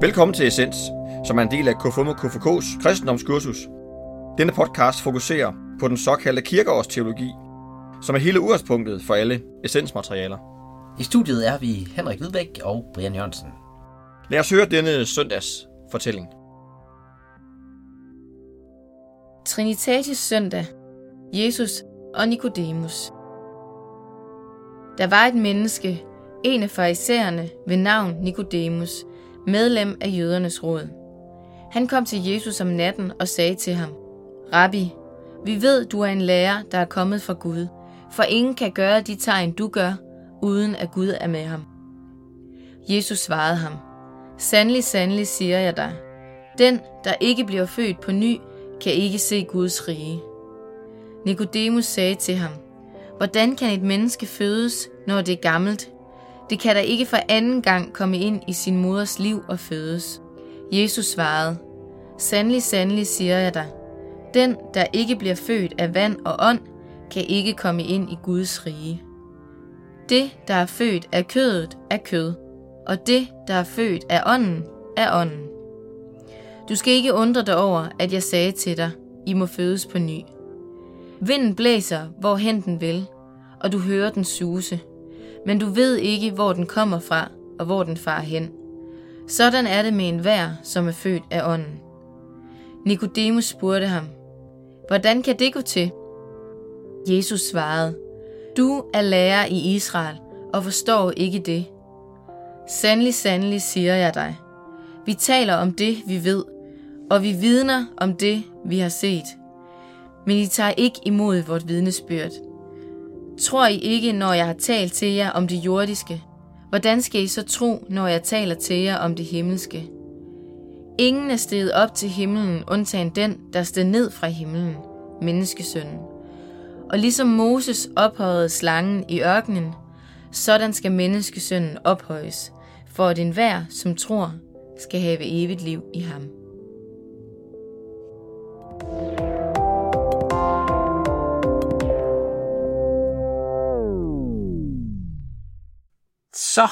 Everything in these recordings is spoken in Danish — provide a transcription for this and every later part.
Velkommen til Essens, som er en del af KFUM og KFK's kristendomskursus. Denne podcast fokuserer på den såkaldte kirkeårsteologi, som er hele udgangspunktet for alle essensmaterialer. I studiet er vi Henrik Hvidbæk og Brian Jørgensen. Lad os høre denne søndags fortælling. Trinitatis søndag. Jesus og Nikodemus. Der var et menneske, en af farisæerne ved navn Nikodemus, medlem af jødernes råd. Han kom til Jesus om natten og sagde til ham, Rabbi, vi ved, du er en lærer, der er kommet fra Gud, for ingen kan gøre de tegn, du gør, uden at Gud er med ham. Jesus svarede ham, Sandelig, sandelig siger jeg dig, den, der ikke bliver født på ny, kan ikke se Guds rige. Nikodemus sagde til ham, Hvordan kan et menneske fødes, når det er gammelt? Det kan da ikke for anden gang komme ind i sin moders liv og fødes. Jesus svarede, Sandelig, sandelig siger jeg dig, den, der ikke bliver født af vand og ånd, kan ikke komme ind i Guds rige. Det, der er født af kødet, er kød, og det, der er født af ånden, er ånden. Du skal ikke undre dig over, at jeg sagde til dig, I må fødes på ny. Vinden blæser, hvorhen den vil, og du hører den suse, men du ved ikke, hvor den kommer fra og hvor den farer hen. Sådan er det med enhver, som er født af ånden. Nikodemus spurgte ham, Hvordan kan det gå til? Jesus svarede, Du er lærer i Israel og forstår ikke det. Sandelig, sandelig siger jeg dig. Vi taler om det, vi ved, og vi vidner om det, vi har set. Men I tager ikke imod vort vidnesbyrd. Tror I ikke, når jeg har talt til jer om det jordiske? Hvordan skal I så tro, når jeg taler til jer om det himmelske? Ingen er steget op til himlen, undtagen den, der steg ned fra himlen, menneskesønnen. Og ligesom Moses ophøjede slangen i ørkenen, sådan skal menneskesønnen ophøjes, for at enhver, som tror, skal have evigt liv i ham. Så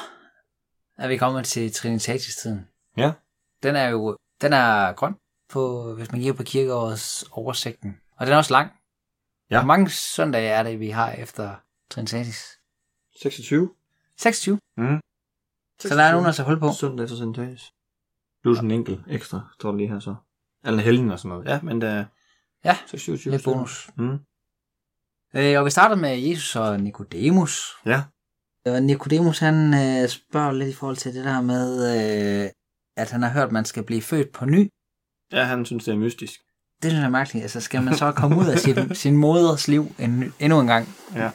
er vi kommet til Trinitatis-tiden. Ja. Den er jo den er grøn, på, hvis man kigger på kirkeårets oversigten. Og den er også lang. Ja. Hvor mange søndage er det, vi har efter Trinitatis? 26. 26. Mm. Så der er nogen, der tager hul på. Søndag efter Sintatis. Plus en enkelt ekstra, står der lige her så. Eller en helgen og sådan noget. Ja, men der er Ja, 26. lidt bonus. Mm. Øh, og vi starter med Jesus og Nikodemus. Ja. Og Nikodemus han øh, spørger lidt i forhold til det der med, øh, at han har hørt, at man skal blive født på ny. Ja, han synes, det er mystisk. Det synes jeg er mærkeligt. Altså, skal man så komme ud af sin, sin moders liv en, endnu en gang? Ja.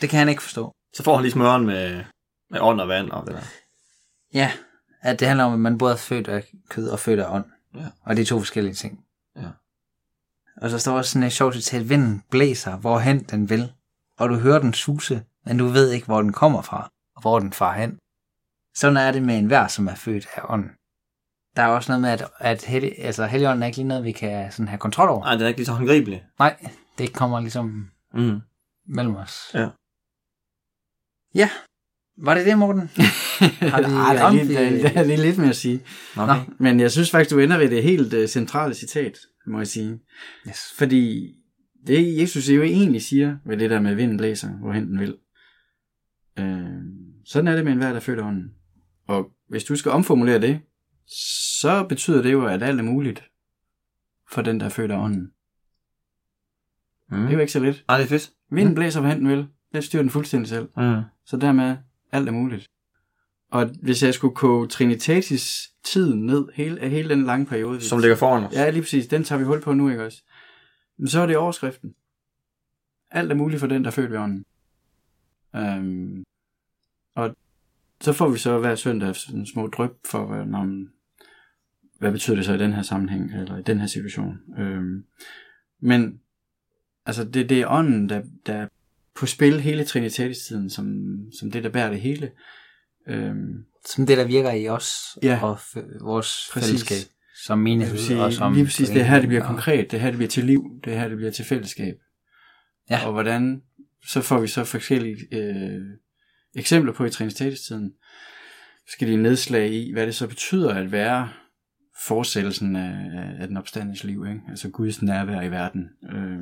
Det kan han ikke forstå. Så får han lige smøren med, med ånd og vand og det der. Ja, at det handler om, at man både er født af kød og født af ånd. Ja. Og det er to forskellige ting. Ja. Og så står også sådan et sjovt citat, vinden blæser, hvorhen den vil. Og du hører den suse, men du ved ikke, hvor den kommer fra, og hvor den far hen. Sådan er det med enhver, som er født af ånden. Der er også noget med, at, at hel, altså, heligånden er ikke lige noget, vi kan sådan have kontrol over. Nej, det er ikke lige så håndgribelig. Nej, det kommer ligesom Mm. mellem os. Ja. Ja, var det det, Morten? Har vi Ej, der, er der, det? der er lige lidt mere at sige. Okay. Nå. Men jeg synes faktisk, du ender ved det helt uh, centrale citat, må jeg sige. Yes. Fordi det Jesus jo egentlig siger ved det der med vinden blæser, hvorhen den vil. Øh, sådan er det med enhver, der er af ånden. Og hvis du skal omformulere det, så betyder det jo, at alt er muligt for den, der er af ånden. Mm. Det er jo ikke så let. Ej, det er fedt. Vinden blæser, hvorhen den vil. Det styrer den fuldstændig selv. Mm. Så dermed, alt er muligt. Og hvis jeg skulle koge Trinitatis tiden ned, hele, af hele den lange periode. Som ligger foran os. Ja, lige præcis. Den tager vi hul på nu, ikke også? Men så er det overskriften. Alt er muligt for den, der er ved ånden. Um, og så får vi så hver søndag sådan små drøb for, hvad, når man, hvad betyder det så i den her sammenhæng, eller i den her situation. Um, men altså, det, det er ånden, der, der er på spil hele Trinitatis-tiden, som, som det, der bærer det hele. Um, Som det, der virker i os Ja. og f- vores Præcis. fællesskab som menighed. sige, og som lige præcis, det er her, det bliver og- konkret, det er her, det bliver til liv, det er her, det bliver til fællesskab. Ja. Og hvordan, så får vi så forskellige øh, eksempler på i Trinitatis-tiden. skal de nedslag i, hvad det så betyder at være fortsættelsen af, af den opstandes liv, ikke? altså Guds nærvær i verden. Øh,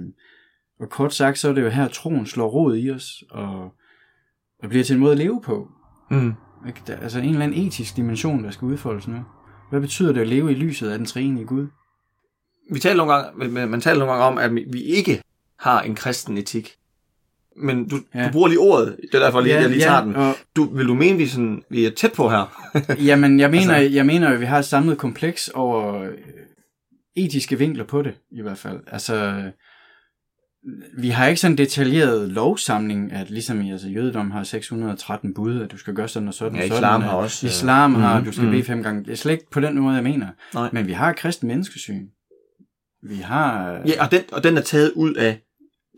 og kort sagt, så er det jo her, troen slår rod i os, og, og bliver til en måde at leve på. Mm. Ikke? Der, altså en eller anden etisk dimension, der skal udfoldes nu. Hvad betyder det at leve i lyset af den treenige Gud? Vi taler nogle gange, man taler nogle gange om, at vi ikke har en kristen etik. Men du, ja. Du bruger lige ordet, det er derfor lige, Ja, jeg lige ja, tager den. og- Du, vil du mene, vi, sådan, vi er tæt på her? Jamen, jeg mener, Altså- jeg mener, at vi har et samlet kompleks over øh, etiske vinkler på det, i hvert fald. Altså, vi har ikke sådan en detaljeret lovsamling, at ligesom i altså, jødedom har 613 bud, at du skal gøre sådan og sådan. Ja, og sådan, islam og har også, øh, Islam har, mhm, du skal mhm. bede fem gange. Det er slet ikke på den måde, jeg mener. Nej. Men vi har kristen menneskesyn. Vi har... Ja, og den, og den er taget ud af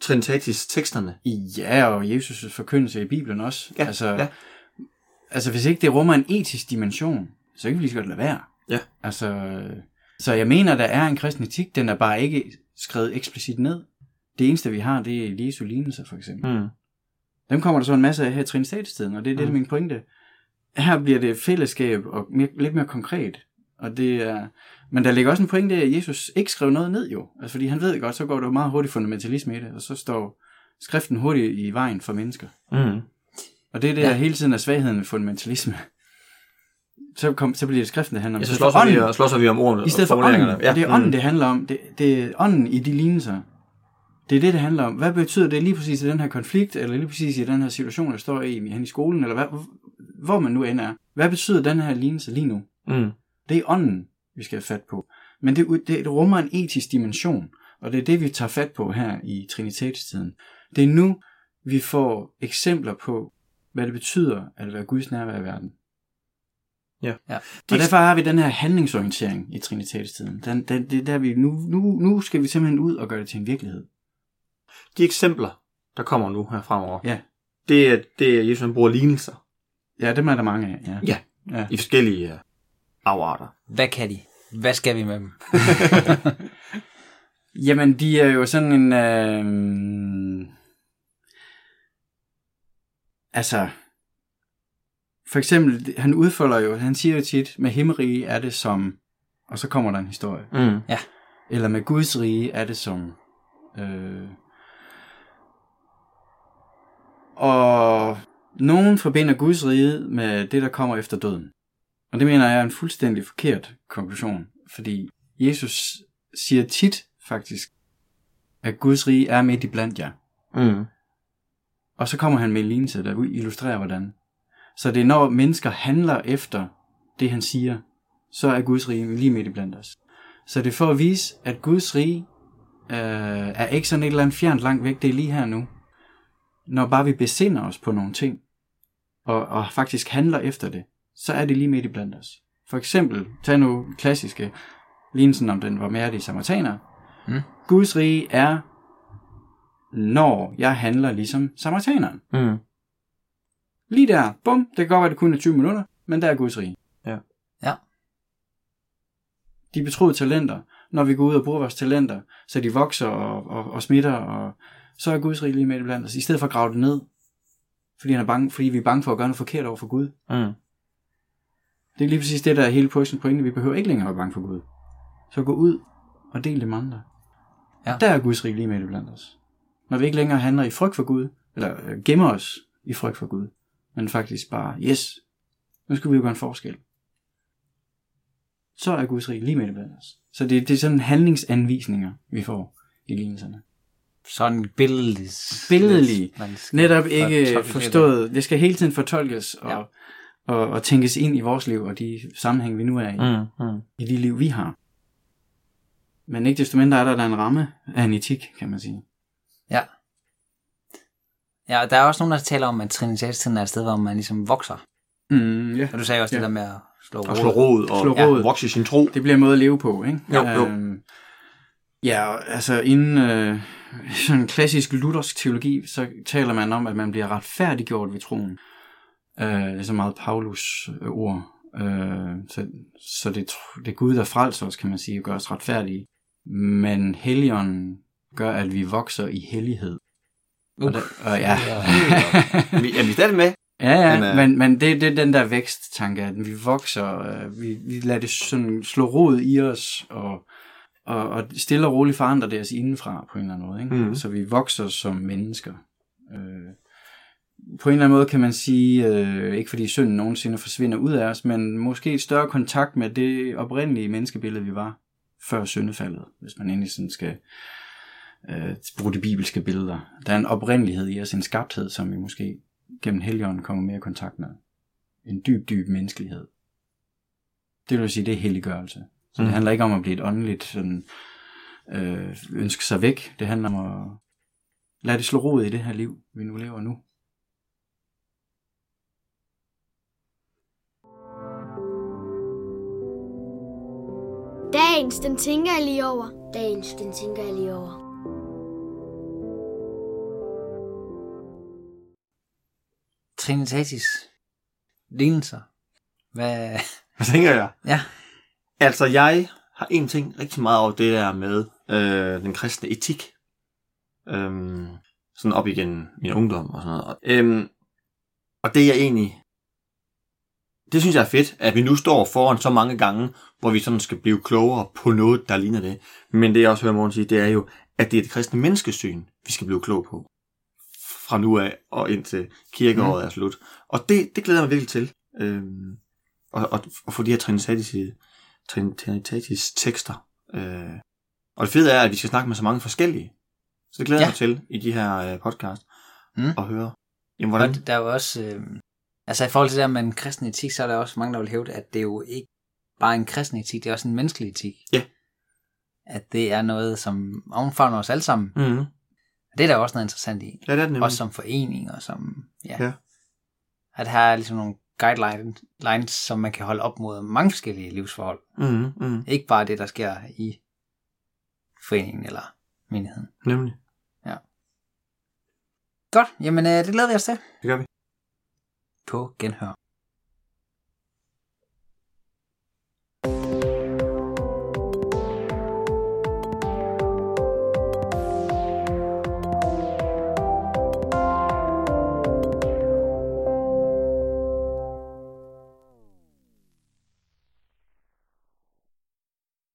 Trinitatis teksterne. Ja, og Jesus' forkyndelse i Bibelen også. Ja, altså, ja. altså, hvis ikke det rummer en etisk dimension, så kan vi lige så godt lade være. Ja. Altså, så jeg mener, der er en kristen etik, den er bare ikke skrevet eksplicit ned. Det eneste, vi har, det er Jesu lignelser, for eksempel. Mm. Dem kommer der så en masse af her i Trinitatis-tiden, og det er det, der er min pointe. Her bliver det fællesskab og mere, lidt mere konkret. Og det er, men der ligger også en pointe af, at Jesus ikke skrev noget ned jo. Altså, fordi han ved godt, så går der meget hurtigt fundamentalisme i det, og så står skriften hurtigt i vejen for mennesker. Mm. Og det er det, Ja. der hele tiden er svagheden ved fundamentalisme. Så, kom, så bliver det skriften, det handler om. Ja, så slås vi, ånden, slås vi om ordene I stedet for ånden. Ja, det er ånden, mm. det handler om. Det, det er ånden i de lignelser. Det er det, det handler om. Hvad betyder det lige præcis i den her konflikt, eller lige præcis i den her situation, der står i hen i skolen, eller hvad, hvor man nu end er. Hvad betyder den her lignelse lige nu? Mm. Det er ånden, vi skal have fat på. Men det, det, det rummer en etisk dimension, og det er det, vi tager fat på her i Trinitatis-tiden. Det er nu, vi får eksempler på, hvad det betyder at være Guds nærvær i verden. Ja. Ja. Og derfor har vi den her handlingsorientering i Trinitatis-tiden. Den, den, det er der, vi nu, nu, nu skal vi simpelthen ud og gøre det til en virkelighed. De eksempler, der kommer nu her fremover, Ja, det er, det er Jesus, han bruger lignelser ja dem er der mange af. Ja. Ja. ja. i forskellige afarter. Hvad kan de? Hvad skal vi med dem? Jamen, de er jo sådan en... Øh... Altså... For eksempel, han udfolder jo, han siger jo tit, med himmerige er det som... Og så kommer der en historie. Mm. Eller med Guds rige er det som... Øh... Og nogen forbinder Guds rige med det, der kommer efter døden. Og det mener jeg er en fuldstændig forkert konklusion, fordi Jesus siger tit faktisk, at Guds rige er midt i blandt jer. Mm. Og så kommer han med en lignelse, der illustrerer hvordan. Så det er når mennesker handler efter det, han siger, så er Guds rige lige midt i blandt os. Så det er for at vise, at Guds rige øh, er ikke sådan et eller andet fjernt langt væk, det er lige her nu. Når bare vi besinder os på nogle ting, og, og faktisk handler efter det, så er det lige midt i blandt os. For eksempel, tag nu klassiske lignelsen om den varmærdige samaritaner. Mm. Guds rige er, når jeg handler ligesom samaritaneren. Mm. Lige der, bum, det kan godt være, det kun er 20 minutter, men der er Guds rige. Ja. Ja. De betroede talenter, når vi går ud og bruger vores talenter, så de vokser og, og, og smitter, og så er Guds rige lige med blandt os, i stedet for at grave det ned, fordi, han er bange, fordi vi er bange for at gøre noget forkert over for Gud. Mm. Det er lige præcis det, der er hele pointen. pointen. Vi behøver ikke længere være bange for Gud. Så gå ud og del det med andre. Ja. Der er Guds rige lige med blandt os. Når vi ikke længere handler i frygt for Gud, eller øh, gemmer os i frygt for Gud, men faktisk bare, yes, nu skal vi jo gøre en forskel. Så er Guds rige lige med blandt os. Så det, det er sådan handlingsanvisninger, vi får i lignelserne. Sådan. Billedlig. Skal Netop ikke det. forstået. Det skal hele tiden fortolkes og. Og, og tænkes ind i vores liv og de sammenhæng, vi nu er i. Mm. Mm. i de liv, vi har. Men ikke desto mindre er der, der en ramme af en etik, kan man sige. Ja. Ja, og der er også nogen, der taler om, at Trinitatis-tiden er et sted, hvor man ligesom vokser. Mm, ja. Og du sagde også ja. det der med at slå Og slå rod og Slå ja. rod. vokse sin tro. Det bliver en måde at leve på, ikke? Jo, jo. Øhm, ja, og altså inden øh, sådan klassisk luthersk teologi, så taler man om, at man bliver retfærdiggjort ved troen. Øh, det er så meget Paulus øh, ord. Øh, så så det, det er Gud, der frelser os, kan man sige, og gør os retfærdige. Men Helligånden gør, at vi vokser i hellighed. Og, der, og ja, Vi, er vi stadig med? Ja, ja, Men, øh, men, men det, det er den der væksttanke, at vi vokser, øh, vi, vi lader det sådan slå rod i os, og, og, og stille og roligt forandre det os indenfra på en eller anden måde. Ikke? Mhm. Så vi vokser som mennesker. Øh, på en eller anden måde kan man sige, øh, ikke fordi synden nogensinde forsvinder ud af os, men måske et større kontakt med det oprindelige menneskebillede, vi var før syndefaldet, hvis man endelig sådan skal øh, bruge de bibelske billeder. Der er en oprindelighed i os, en skabthed, som vi måske gennem helligånden kommer mere i kontakt med. En dyb, dyb menneskelighed. Det vil sige, det er helliggørelse. Så. Mm. det handler ikke om at blive et åndeligt sådan, øh, ønske sig væk. Det handler om at lade det slå rod i det her liv, vi nu lever nu. Dagens, den tænker jeg lige over. Dagens, den tænker jeg lige over. Trinitatis lignelser. Hvad... Hvad tænker jeg? Ja. Altså, jeg har en ting rigtig meget over det der med øh, den kristne etik. Øhm, sådan op igen min ungdom og sådan noget. Og, øhm, og det er jeg egentlig... Det synes jeg er fedt, at vi nu står foran så mange gange, hvor vi sådan skal blive klogere på noget, der ligner det. Men det jeg også hører morgen sige, det er jo, at det er det kristne menneskesyn, vi skal blive klog på. Fra nu af og indtil kirkeåret mm. er slut. Og det, det glæder jeg mig virkelig til. Øhm, og, og, og få de her Trinitatis, Trin- Trinitatis tekster. Øh, og det fede er, at vi skal snakke med så mange forskellige. Så det glæder Ja. jeg mig til i de her øh, podcast. Mm. Og høre. Jamen, hvordan? Og der er jo også... Øh, altså i forhold til det der med en kristen etik, så er der også mange, der vil hævde, at det er jo ikke bare en kristen etik, det er også en menneskelig etik. Ja. At det er noget, som omfavner os alle sammen. Og det er der også noget interessant i. Ja, det er det nemlig. Også som forening og som... Ja. Ja. At her er ligesom nogle guidelines, lines, som man kan holde op mod mange forskellige livsforhold. Mm-hmm. Mm-hmm. Ikke bare det, der sker i foreningen eller menigheden. Nemlig. Godt, jamen øh, det glæder vi os til. Det gør vi. På genhør.